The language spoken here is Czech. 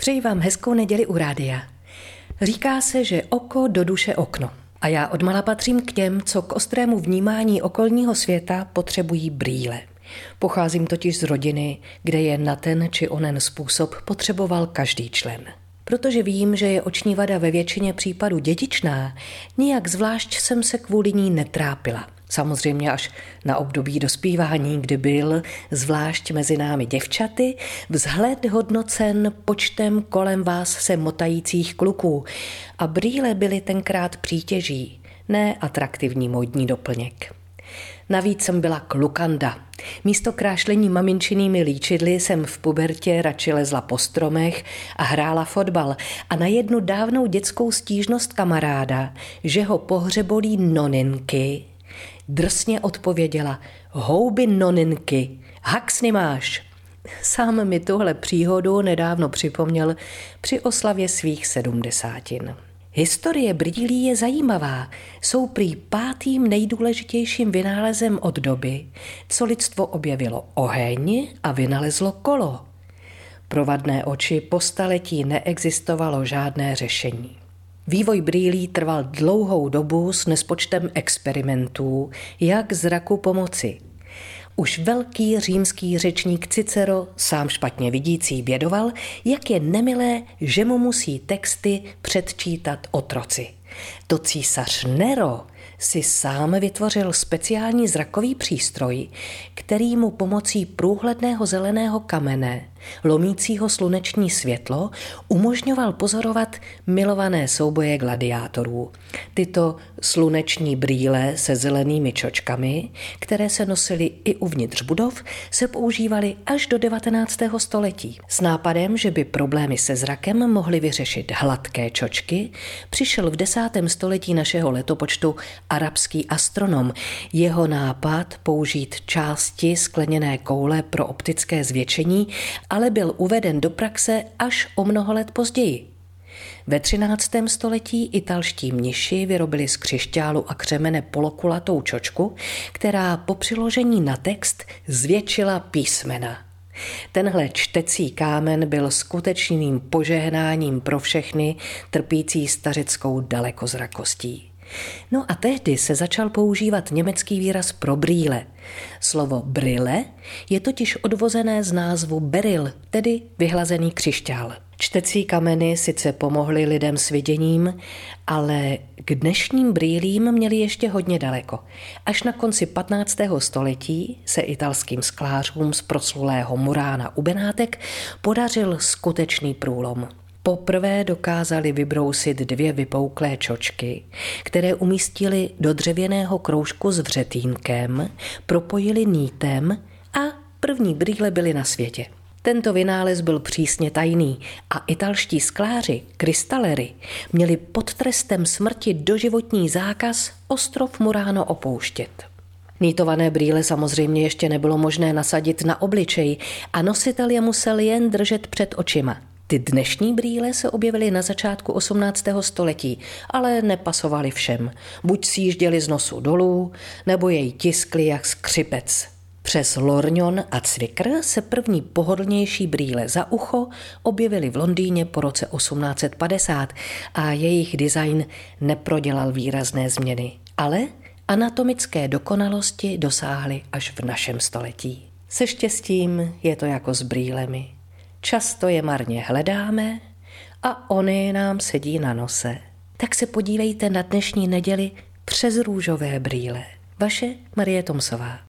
Přeji vám hezkou neděli u rádia. Říká se, že oko do duše okno. A já odmala patřím k těm, co k ostrému vnímání okolního světa potřebují brýle. Pocházím totiž z rodiny, kde je na ten či onen způsob potřeboval každý člen. Protože vím, že je oční vada ve většině případů dědičná, nijak zvlášť jsem se kvůli ní netrápila – Samozřejmě až na období dospívání, kdy byl, zvlášť mezi námi děvčaty, vzhled hodnocen počtem kolem vás se motajících kluků a brýle byly tenkrát přítěží, ne atraktivní módní doplněk. Navíc jsem byla klukanda. Místo krášlení maminčinými líčidly jsem v pubertě radši lezla po stromech a hrála fotbal a na jednu dávnou dětskou stížnost kamaráda, že ho pohřebolí noninky, drsně odpověděla, houby noninky, hax nemáš. Sám mi tuhle příhodu nedávno připomněl při oslavě svých sedmdesátin. Historie brýlí je zajímavá. Jsou prý pátým nejdůležitějším vynálezem od doby, co lidstvo objevilo oheň a vynalezlo kolo. Pro vadné oči po staletí neexistovalo žádné řešení. Vývoj brýlí trval dlouhou dobu s nespočtem experimentů, jak zraku pomoci. Už velký římský řečník Cicero, sám špatně vidící, bědoval, jak je nemilé, že mu musí texty předčítat otroci. To císař Nero si sám vytvořil speciální zrakový přístroj, který mu pomocí průhledného zeleného kamene lomícího sluneční světlo umožňoval pozorovat milované souboje gladiátorů. Tyto sluneční brýle se zelenými čočkami, které se nosily i uvnitř budov, se používaly až do 19. století. S nápadem, že by problémy se zrakem mohly vyřešit hladké čočky, přišel v 10. století našeho letopočtu arabský astronom. Jeho nápad použít části skleněné koule pro optické zvětšení ale byl uveden do praxe až o mnoho let později. Ve 13. století italští mniši vyrobili z křišťálu a křemene polokulatou čočku, která po přiložení na text zvětšila písmena. Tenhle čtecí kámen byl skutečným požehnáním pro všechny trpící stařeckou dalekozrakostí. No a tehdy se začal používat německý výraz pro brýle. Slovo brille je totiž odvozené z názvu beril, tedy vyhlazený křišťál. Čtecí kameny sice pomohly lidem s viděním, ale k dnešním brýlím měli ještě hodně daleko. Až na konci 15. století se italským sklářům z proslulého Murána u Benátek podařil skutečný průlom. Poprvé dokázali vybrousit dvě vypouklé čočky, které umístili do dřevěného kroužku s vřetínkem, propojili nítem a první brýle byly na světě. Tento vynález byl přísně tajný a italští skláři, krystalery, měli pod trestem smrti doživotní zákaz ostrov Muráno opouštět. Nýtované brýle samozřejmě ještě nebylo možné nasadit na obličej a nositel je musel jen držet před očima – ty dnešní brýle se objevily na začátku 18. století, ale nepasovaly všem. Buď jížděli z nosu dolů, nebo jej tiskli jak skřipec. Přes lorňon a cvikr se první pohodlnější brýle za ucho objevily v Londýně po roce 1850 a jejich design neprodělal výrazné změny. Ale anatomické dokonalosti dosáhly až v našem století. Se štěstím je to jako s brýlemi. Často je marně hledáme a oni nám sedí na nose. Tak se podívejte na dnešní neděli přes růžové brýle. Vaše Marie Tomsová.